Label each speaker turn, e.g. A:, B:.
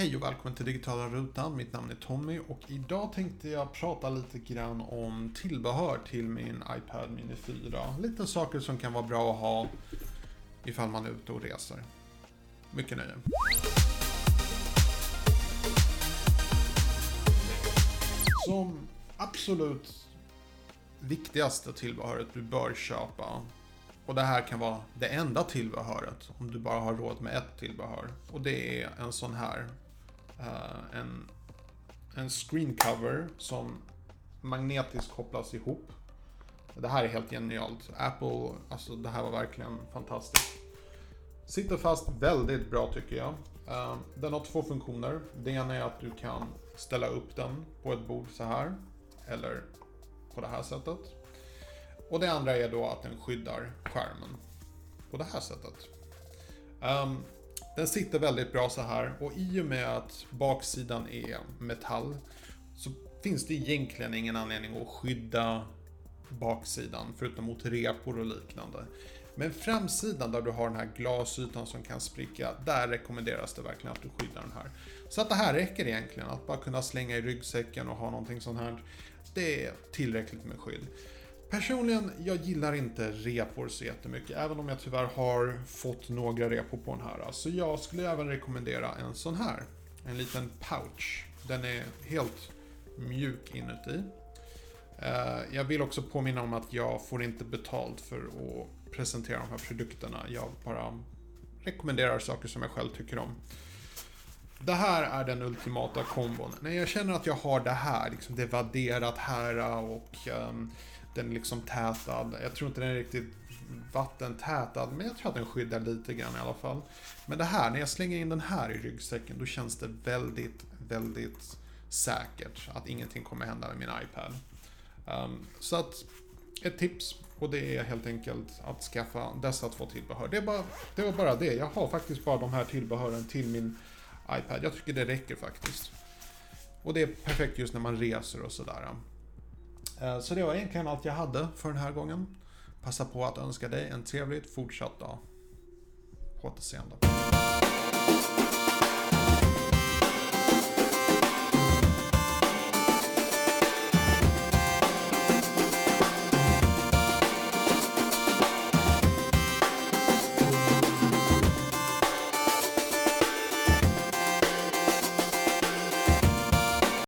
A: Hej och välkommen till Digitala Rutan. Mitt namn är Tommy och idag tänkte jag prata lite grann om tillbehör till min iPad Mini 4. Lite saker som kan vara bra att ha ifall man är ute och reser. Mycket nöje. Som absolut viktigaste tillbehöret du bör köpa och det här kan vara det enda tillbehöret om du bara har råd med ett tillbehör. Och det är en sån här. Uh, en, en screen cover som magnetiskt kopplas ihop. Det här är helt genialt. Apple, alltså det här var verkligen fantastiskt. Sitter fast väldigt bra tycker jag. Uh, den har två funktioner. Det ena är att du kan ställa upp den på ett bord så här. Eller på det här sättet. Och det andra är då att den skyddar skärmen på det här sättet. Um, den sitter väldigt bra så här och i och med att baksidan är metall så finns det egentligen ingen anledning att skydda baksidan förutom mot repor och liknande. Men framsidan där du har den här glasytan som kan spricka, där rekommenderas det verkligen att du skyddar den här. Så att det här räcker egentligen, att bara kunna slänga i ryggsäcken och ha någonting sånt här. Det är tillräckligt med skydd. Personligen, jag gillar inte repor så jättemycket, även om jag tyvärr har fått några repor på den här. Så jag skulle även rekommendera en sån här. En liten pouch. Den är helt mjuk inuti. Eh, jag vill också påminna om att jag får inte betalt för att presentera de här produkterna. Jag bara rekommenderar saker som jag själv tycker om. Det här är den ultimata kombon. När jag känner att jag har det här, liksom det vadderat här och um, den är liksom tätad. Jag tror inte den är riktigt vattentätad, men jag tror att den skyddar lite grann i alla fall. Men det här, när jag slänger in den här i ryggsäcken, då känns det väldigt, väldigt säkert att ingenting kommer hända med min iPad. Um, så att, ett tips, och det är helt enkelt att skaffa dessa två tillbehör. Det, är bara, det var bara det. Jag har faktiskt bara de här tillbehören till min iPad. Jag tycker det räcker faktiskt. Och det är perfekt just när man reser och sådär. Eh, så det var egentligen allt jag hade för den här gången. Passa på att önska dig en trevligt fortsatt dag. På återseende.